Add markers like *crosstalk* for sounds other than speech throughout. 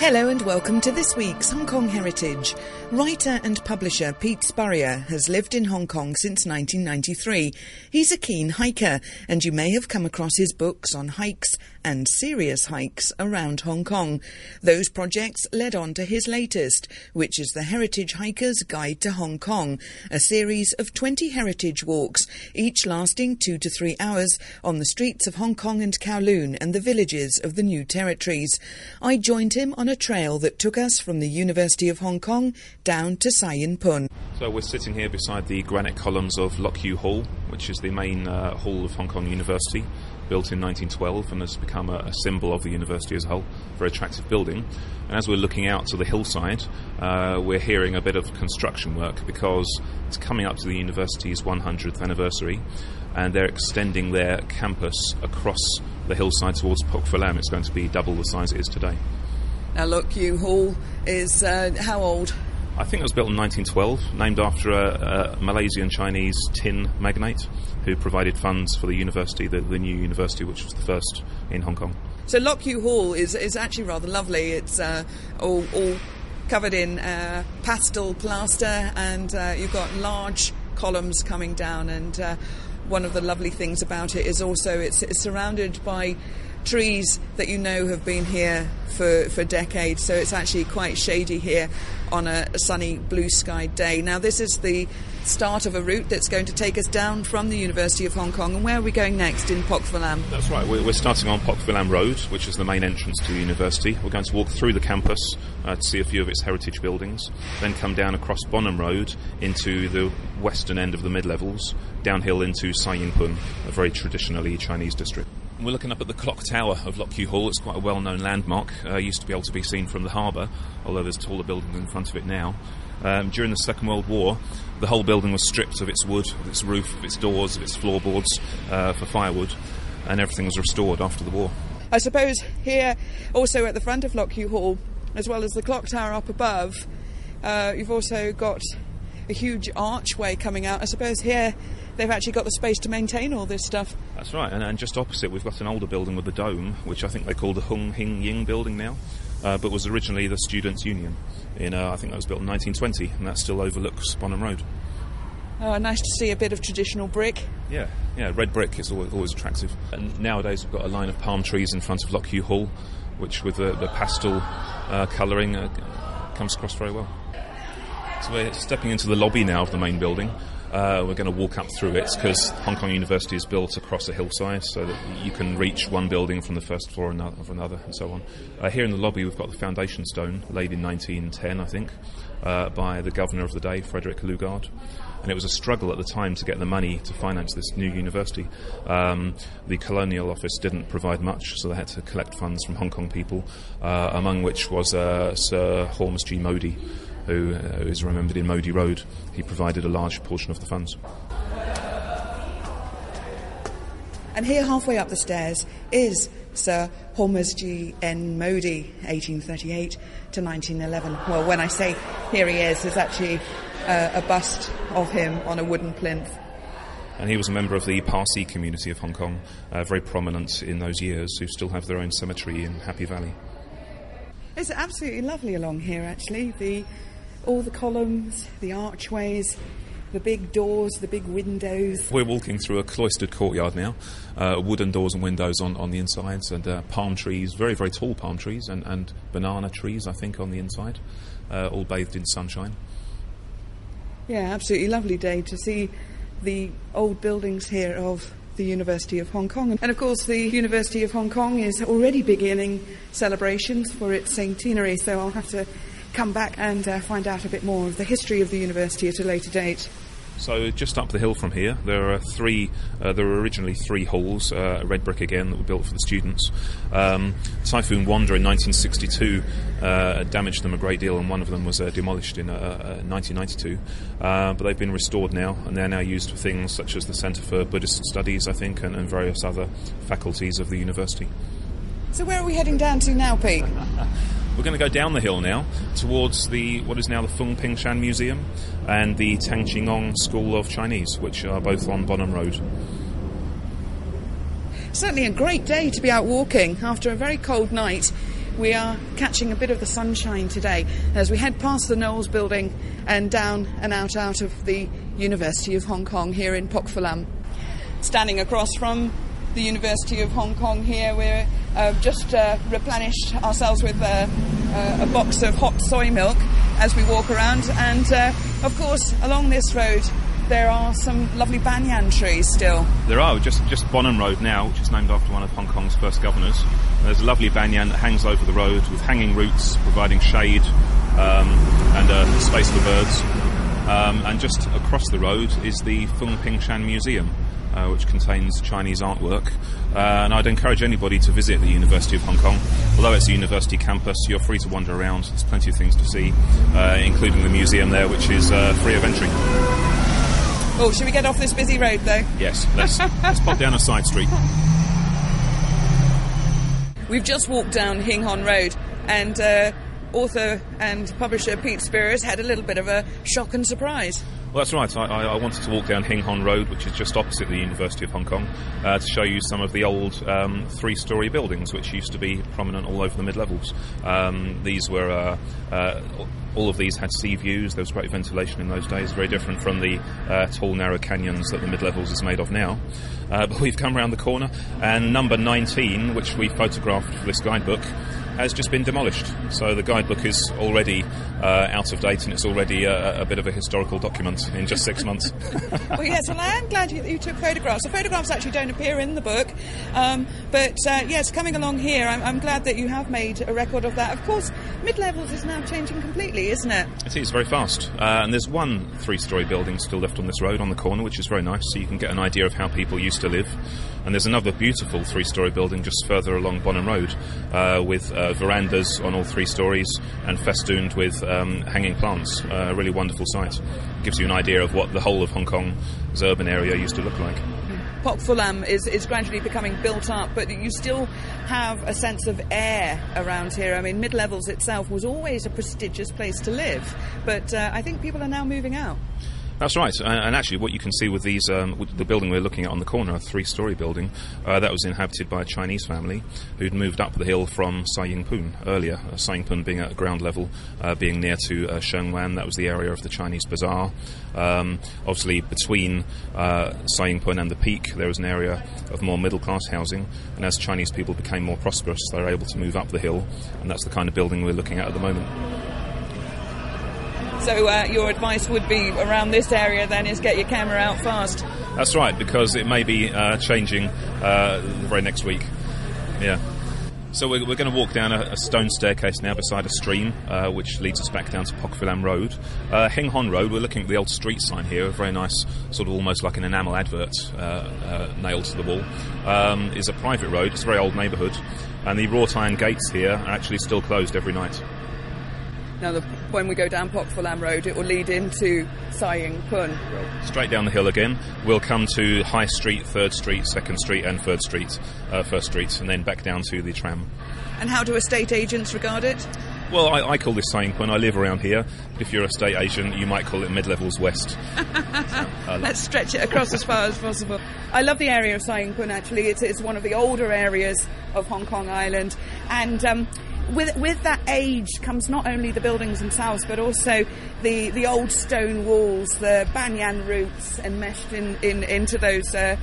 Hello and welcome to this week's Hong Kong Heritage. Writer and publisher Pete Spurrier has lived in Hong Kong since 1993. He's a keen hiker, and you may have come across his books on hikes and serious hikes around Hong Kong. Those projects led on to his latest, which is the Heritage Hiker's Guide to Hong Kong, a series of 20 heritage walks, each lasting two to three hours on the streets of Hong Kong and Kowloon and the villages of the new territories. I joined him on a trail that took us from the University of Hong Kong down to Sai Ying Pun. So we're sitting here beside the granite columns of Loke Yew Hall, which is the main uh, hall of Hong Kong University, built in 1912 and has become a, a, symbol of the university as a whole. Very attractive building. And as we're looking out to the hillside, uh, we're hearing a bit of construction work because it's coming up to the university's 100th anniversary, and they're extending their campus across the hillside towards Pok Fu Lam. It's going to be double the size it is today. Now, Loke Yew Hall is uh, how old? I think it was built in 1912, named after a, a Malaysian Chinese tin magnate who provided funds for the university, the, the, new university, which was the first in Hong Kong. So Loke Yew Hall is, is actually rather lovely. It's uh, all, all, covered in uh, pastel plaster, and uh, you've got large columns coming down. And uh, one of the lovely things about it is also it's, it's surrounded by trees that you know have been here for, for decades, so it's actually quite shady here on a, a sunny blue sky day. Now, this is the start of a route that's going to take us down from the University of Hong Kong. And where are we going next in Pok Fu Lam? That's right. We're, we're starting on Pok Fu Lam Road, which is the main entrance to the university. We're going to walk through the campus uh, to see a few of its heritage buildings, then come down across Bonham Road into the western end of the mid levels, downhill into Sai Ying Pun, a very traditionally Chinese district. We're looking up at the clock tower of Loke Yew Hall. It's quite a well-known landmark. Uh, used to be able to be seen from the harbour, although there's taller buildings in front of it now. Um, during the Second World War, the whole building was stripped of its wood, of its roof, of its doors, of its floorboards uh, for firewood, and everything was restored after the war. I suppose here, also at the front of Loke Yew Hall, as well as the clock tower up above, uh, you've also got a huge archway coming out. I suppose here they've actually got the space to maintain all this stuff. That's right, and, and just opposite we've got an older building with a dome, which I think they call the Hung Hing Ying building now, uh, but was originally the Students' Union. In uh, I think that was built in 1920, and that still overlooks Bonham Road. Oh, nice to see a bit of traditional brick. Yeah, yeah, red brick is always, always attractive. And nowadays we've got a line of palm trees in front of Loke Yew Hall, which with the, the pastel uh, colouring uh, comes across very well. So we're stepping into the lobby now of the main building. Uh, we're going to walk up through it because Hong Kong University is built across a hillside so that you can reach one building from the first floor of another and so on. Uh, here in the lobby, we've got the foundation stone laid in 1910, I think, uh, by the governor of the day, Frederick Lugard. And it was a struggle at the time to get the money to finance this new university. Um, the Colonial Office didn't provide much, so they had to collect funds from Hong Kong people, uh, among which was uh, Sir Hormusjee Mody who uh, is remembered in Mody Road. He provided a large portion of the funds. And here, halfway up the stairs, is Sir Hormusjee N. Mody, 1838 to 1911. Well, when I say here he is, there's actually uh, a bust of him on a wooden plinth. And he was a member of the Parsi community of Hong Kong, uh, very prominent in those years, who still have their own cemetery in Happy Valley. It's absolutely lovely along here, actually. The all the columns, the archways, the big doors, the big windows. We're walking through a cloistered courtyard now, uh, wooden doors and windows on, on the insides, and uh, palm trees, very, very tall palm trees, and, and banana trees, I think, on the inside, uh, all bathed in sunshine. Yeah, absolutely lovely day to see the old buildings here of the University of Hong Kong. And of course, the University of Hong Kong is already beginning celebrations for its centenary, so I'll have to come back and uh, find out a bit more of the history of the university at a later date. So just up the hill from here, there are three. Uh, there were originally three halls, uh, red brick again, that were built for the students. Um, Typhoon Wanda in 1962 uh, damaged them a great deal, and one of them was uh, demolished in 1992. Uh, uh, but they've been restored now, and they're now used for things such as the Centre for Buddhist Studies, I think, and, and various other faculties of the university. So where are we heading down to now, Pete? *laughs* We're going to go down the hill now towards the what is now the Fung Ping Shan Museum and the Tang Chi Ngong School of Chinese, which are both on Bonham Road. Certainly a great day to be out walking after a very cold night. we are catching a bit of the sunshine today as we head past the Knowles building and down and out out of the University of Hong Kong here in Pok. Standing across from the University of Hong Kong here, we're uh, just uh, replenished ourselves with uh, uh a box of hot soy milk as we walk around, and uh, of course, along this road there are some lovely banyan trees still. There are, just just Bonham Road now, which is named after one of Hong Kong's first governors. There's a lovely banyan that hangs over the road with hanging roots, providing shade um, and space for birds. Um, and just across the road is the Fung Ping Shan Museum. Uh, which contains Chinese artwork. Uh, and I'd encourage anybody to visit the University of Hong Kong. Although it's a university campus, you're free to wander around. There's plenty of things to see, uh, including the museum there, which is uh, free of entry. Oh, should we get off this busy road though? Yes, let's, *laughs* let's pop down a side street. We've just walked down Hing Hon Road and uh, author and publisher Pete Spurrier had a little bit of a shock and surprise. Well, that's right. I, I, wanted to walk down Hing Hon Road, which is just opposite the University of Hong Kong, uh, to show you some of the old um, three story buildings which used to be prominent all over the mid levels. Um, these were, uh, uh, all of these had sea views, there was great ventilation in those days, very different from the uh, tall, narrow canyons that the mid levels is made of now. Uh, *laughs* but we've come around the corner, and number 19, which we photographed for this guidebook, has just been demolished. So the guidebook is already uh, out of date and it's already a, a, bit of a historical document in just six months. *laughs* *laughs* well, yes, well, I am glad you, you, took photographs. The photographs actually don't appear in the book, um, but uh, yes, coming along here, I'm, I'm, glad that you have made a record of that. Of course, mid levels is now changing completely, isn't it? It is very fast, uh, and there's one three story building still left on this road on the corner, which is very nice, so you can get an idea of how people used to live. And there's another beautiful three story building just further along Bonham Road uh, with uh, verandas on all three stories and festooned with um, hanging plants. Uh, a really wonderful site. Gives you an idea of what the whole of Hong Kong's urban area used to look like. Pok Fu Lam is, is gradually becoming built up, but you still have a sense of air around here. I mean, mid levels itself was always a prestigious place to live, but uh, I think people are now moving out. That's right, and actually, what you can see with these, um, with the building we're looking at on the corner, a three-story building, uh, that was inhabited by a Chinese family who'd moved up the hill from Sai Ying Pun earlier. Uh, Sai Ying Pun being at ground level, uh, being near to uh, Sheung Wan, that was the area of the Chinese bazaar. Um, obviously, between uh, Sai Ying Pun and the Peak, there was an area of more middle-class housing, and as Chinese people became more prosperous, they were able to move up the hill, and that's the kind of building we're looking at at the moment. So uh, your advice would be around this area then is get your camera out fast. That's right, because it may be uh, changing uh, very next week. Yeah. So we're, we're going to walk down a, a, stone staircase now beside a stream, uh, which leads us back down to Pok Fu Road. Uh, Hing Hon Road, we're looking at the old street sign here, a very nice, sort of almost like an enamel advert uh, uh nailed to the wall. Um, is a private road, it's a very old neighbourhood, and the wrought iron gates here are actually still closed every night. Now, the, when we go down Pok Fu Lam Road, it will lead into Sai Ying Pun. Straight down the hill again, we'll come to High Street, Third Street, Second Street, and Third Street, uh, First Street, and then back down to the tram. And how do estate agents regard it? Well, I, I call this Sai Ying Pun. I live around here. But if you're a estate agent, you might call it mid levels west. *laughs* so, uh, Let's stretch it across as far as possible. I love the area of Sai Ying Pun, actually. It's, it's one of the older areas of Hong Kong Island. And um, with with that age comes not only the buildings themselves, but also the the old stone walls, the banyan roots enmeshed in, in into those uh,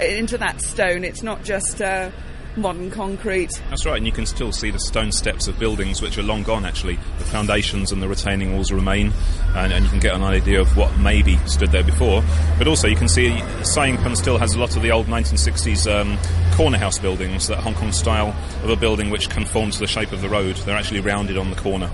into that stone. It's not just. Uh, modern concrete. That's right, and you can still see the stone steps of buildings which are long gone actually. The foundations and the retaining walls remain, and, and you can get an idea of what maybe stood there before. But also, you can see Sai Ying Pun still has a lot of the old 1960s um, corner house buildings, that Hong Kong style of a building which conforms to the shape of the road. They're actually rounded on the corner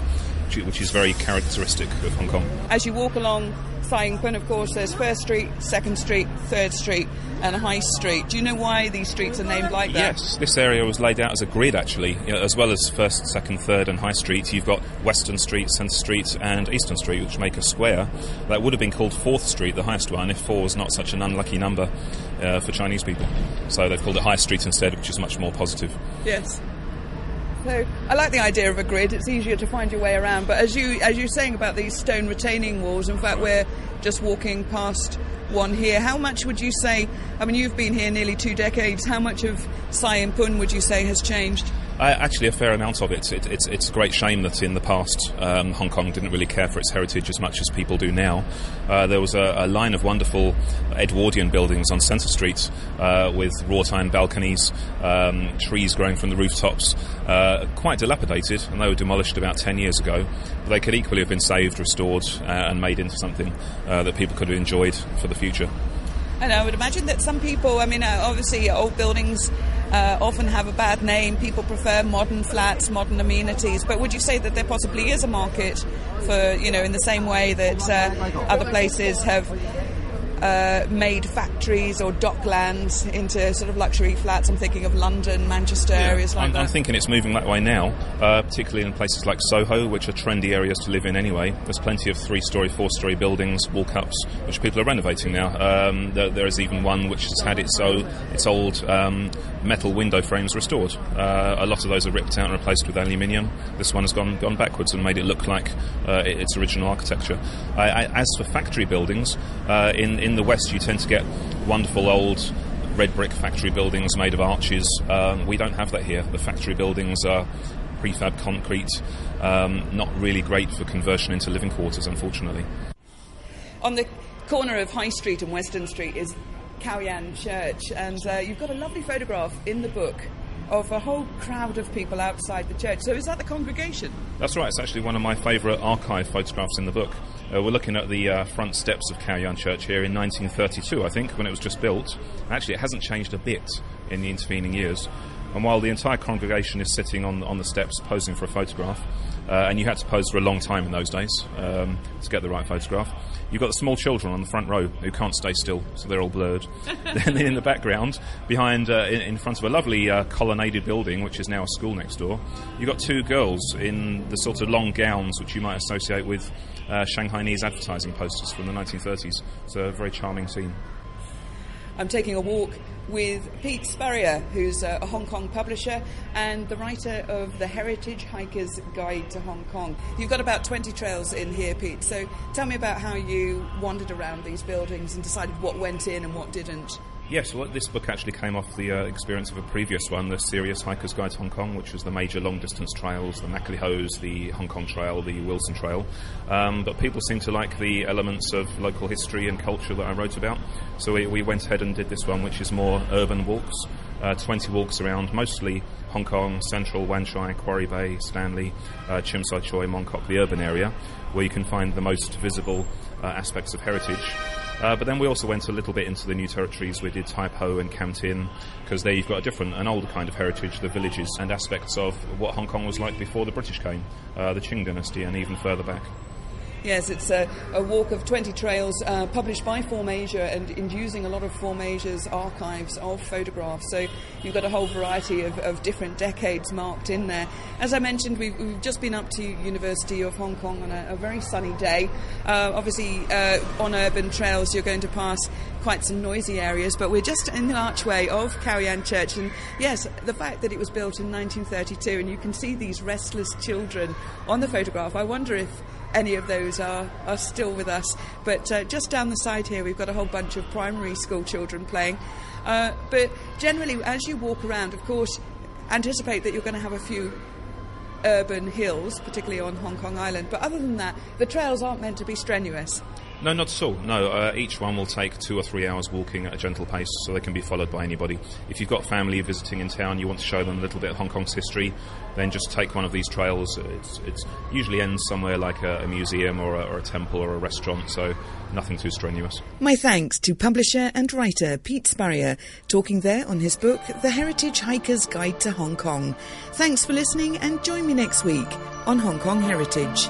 which is very characteristic of Hong Kong. As you walk along Sai Ying of course, there's First Street, Second Street, Third Street, and High Street. Do you know why these streets are named like that? Yes, this area was laid out as a grid actually, as well as First, Second, Third, and High Street. You've got Western Street, Centre Street, and Eastern Street, which make a square. That would have been called Fourth Street, the highest one, if four was not such an unlucky number uh, for Chinese people. So they've called it High Street instead, which is much more positive. Yes. So I like the idea of a grid. It's easier to find your way around. But as you as you're saying about these stone retaining walls, in fact, we're just walking past one here. How much would you say? I mean, you've been here nearly two decades. How much of Sai Ying Pun would you say has changed? Uh, actually, a fair amount of it. it. it's, it's a great shame that in the past um, Hong Kong didn't really care for its heritage as much as people do now. Uh, there was a, a, line of wonderful Edwardian buildings on Centre Street uh, with wrought iron balconies, um, trees growing from the rooftops, uh, quite dilapidated, and they were demolished about 10 years ago. But they could equally have been saved, restored, uh, and made into something uh, that people could have enjoyed for the future. And I would imagine that some people, I mean, obviously, old buildings uh, often have a bad name. People prefer modern flats, modern amenities. But would you say that there possibly is a market for, you know, in the same way that uh, other places have uh, made factories or docklands into sort of luxury flats. I'm thinking of London, Manchester, yeah, areas like I'm, that. I'm thinking it's moving that way now, uh, particularly in places like Soho, which are trendy areas to live in anyway. There's plenty of three story, four story buildings, walk ups, which people are renovating now. Um, there, there is even one which has had its, old, its old um, metal window frames restored. Uh, a lot of those are ripped out and replaced with aluminium. This one has gone, gone backwards and made it look like uh, its original architecture. I, I, as for factory buildings, uh, in, in the West you tend to get wonderful old red brick factory buildings made of arches. Um, we don't have that here. The factory buildings are prefab concrete, um, not really great for conversion into living quarters, unfortunately. On the corner of High Street and Western Street is Khao Church, and uh, you've got a lovely photograph in the book of a whole crowd of people outside the church. So is that the congregation? That's right. It's actually one of my favourite archive photographs in the book. Uh, we're looking at the uh, front steps of Khao Church here in 1932, I think, when it was just built. Actually, it hasn't changed a bit in the intervening years. And while the entire congregation is sitting on, on the steps posing for a photograph, uh, and you had to pose for a long time in those days um, to get the right photograph. You've got the small children on the front row who can't stay still, so they're all blurred. *laughs* then in the background, behind, uh, in, in, front of a lovely uh, colonnaded building, which is now a school next door, you've got two girls in the sort of long gowns which you might associate with uh, Shanghainese advertising posters from the 1930s. It's a very charming scene. I'm taking a walk with Pete Spurrier, who's a Hong Kong publisher and the writer of the Heritage Hiker's Guide to Hong Kong. You've got about 20 trails in here, Pete. So tell me about how you wandered around these buildings and decided what went in and what didn't. Yes, well, this book actually came off the uh, experience of a previous one, the Serious Hiker's Guide to Hong Kong, which was the major long distance trails, the Maclehose, the Hong Kong Trail, the Wilson Trail. Um, but people seem to like the elements of local history and culture that I wrote about. So we, we went ahead and did this one, which is more urban walks. Uh, 20 walks around mostly Hong Kong, Central, Wan Chai, Quarry Bay, Stanley, uh, Tsim Sha Tsui, Mong Kok, the urban area, where you can find the most visible uh, aspects of heritage. Uh, but then we also went a little bit into the new territories. We did Tai Po and Kam Tin, because there you've got a different, an older kind of heritage, the villages and aspects of what Hong Kong was like before the British came, uh, the Qing dynasty, and even further back. Yes, it's a, a, walk of 20 trails uh, published by FormAsia and, and, using a lot of FormAsia's archives of photographs. So you've got a whole variety of, of different decades marked in there. As I mentioned, we've, we've just been up to University of Hong Kong on a, a very sunny day. Uh, obviously, uh, on urban trails, you're going to pass quite some noisy areas, but we're just in the archway of Yai Church. And yes, the fact that it was built in 1932 and you can see these restless children on the photograph, I wonder if any of those are, are still with us. But uh, just down the side here, we've got a whole bunch of primary school children playing. Uh, but generally, as you walk around, of course, anticipate that you're going to have a few urban hills, particularly on Hong Kong Island. But other than that, the trails aren't meant to be strenuous. No, not at all. No, uh, each one will take two or three hours walking at a gentle pace so they can be followed by anybody. If you've got family visiting in town, you want to show them a little bit of Hong Kong's history, then just take one of these trails. It's, it's usually ends somewhere like a, a museum or a, or a temple or a restaurant, so nothing too strenuous. My thanks to publisher and writer Pete Spurrier, talking there on his book, The Heritage Hiker's Guide to Hong Kong. Thanks for listening and join me next week on Hong Kong Heritage.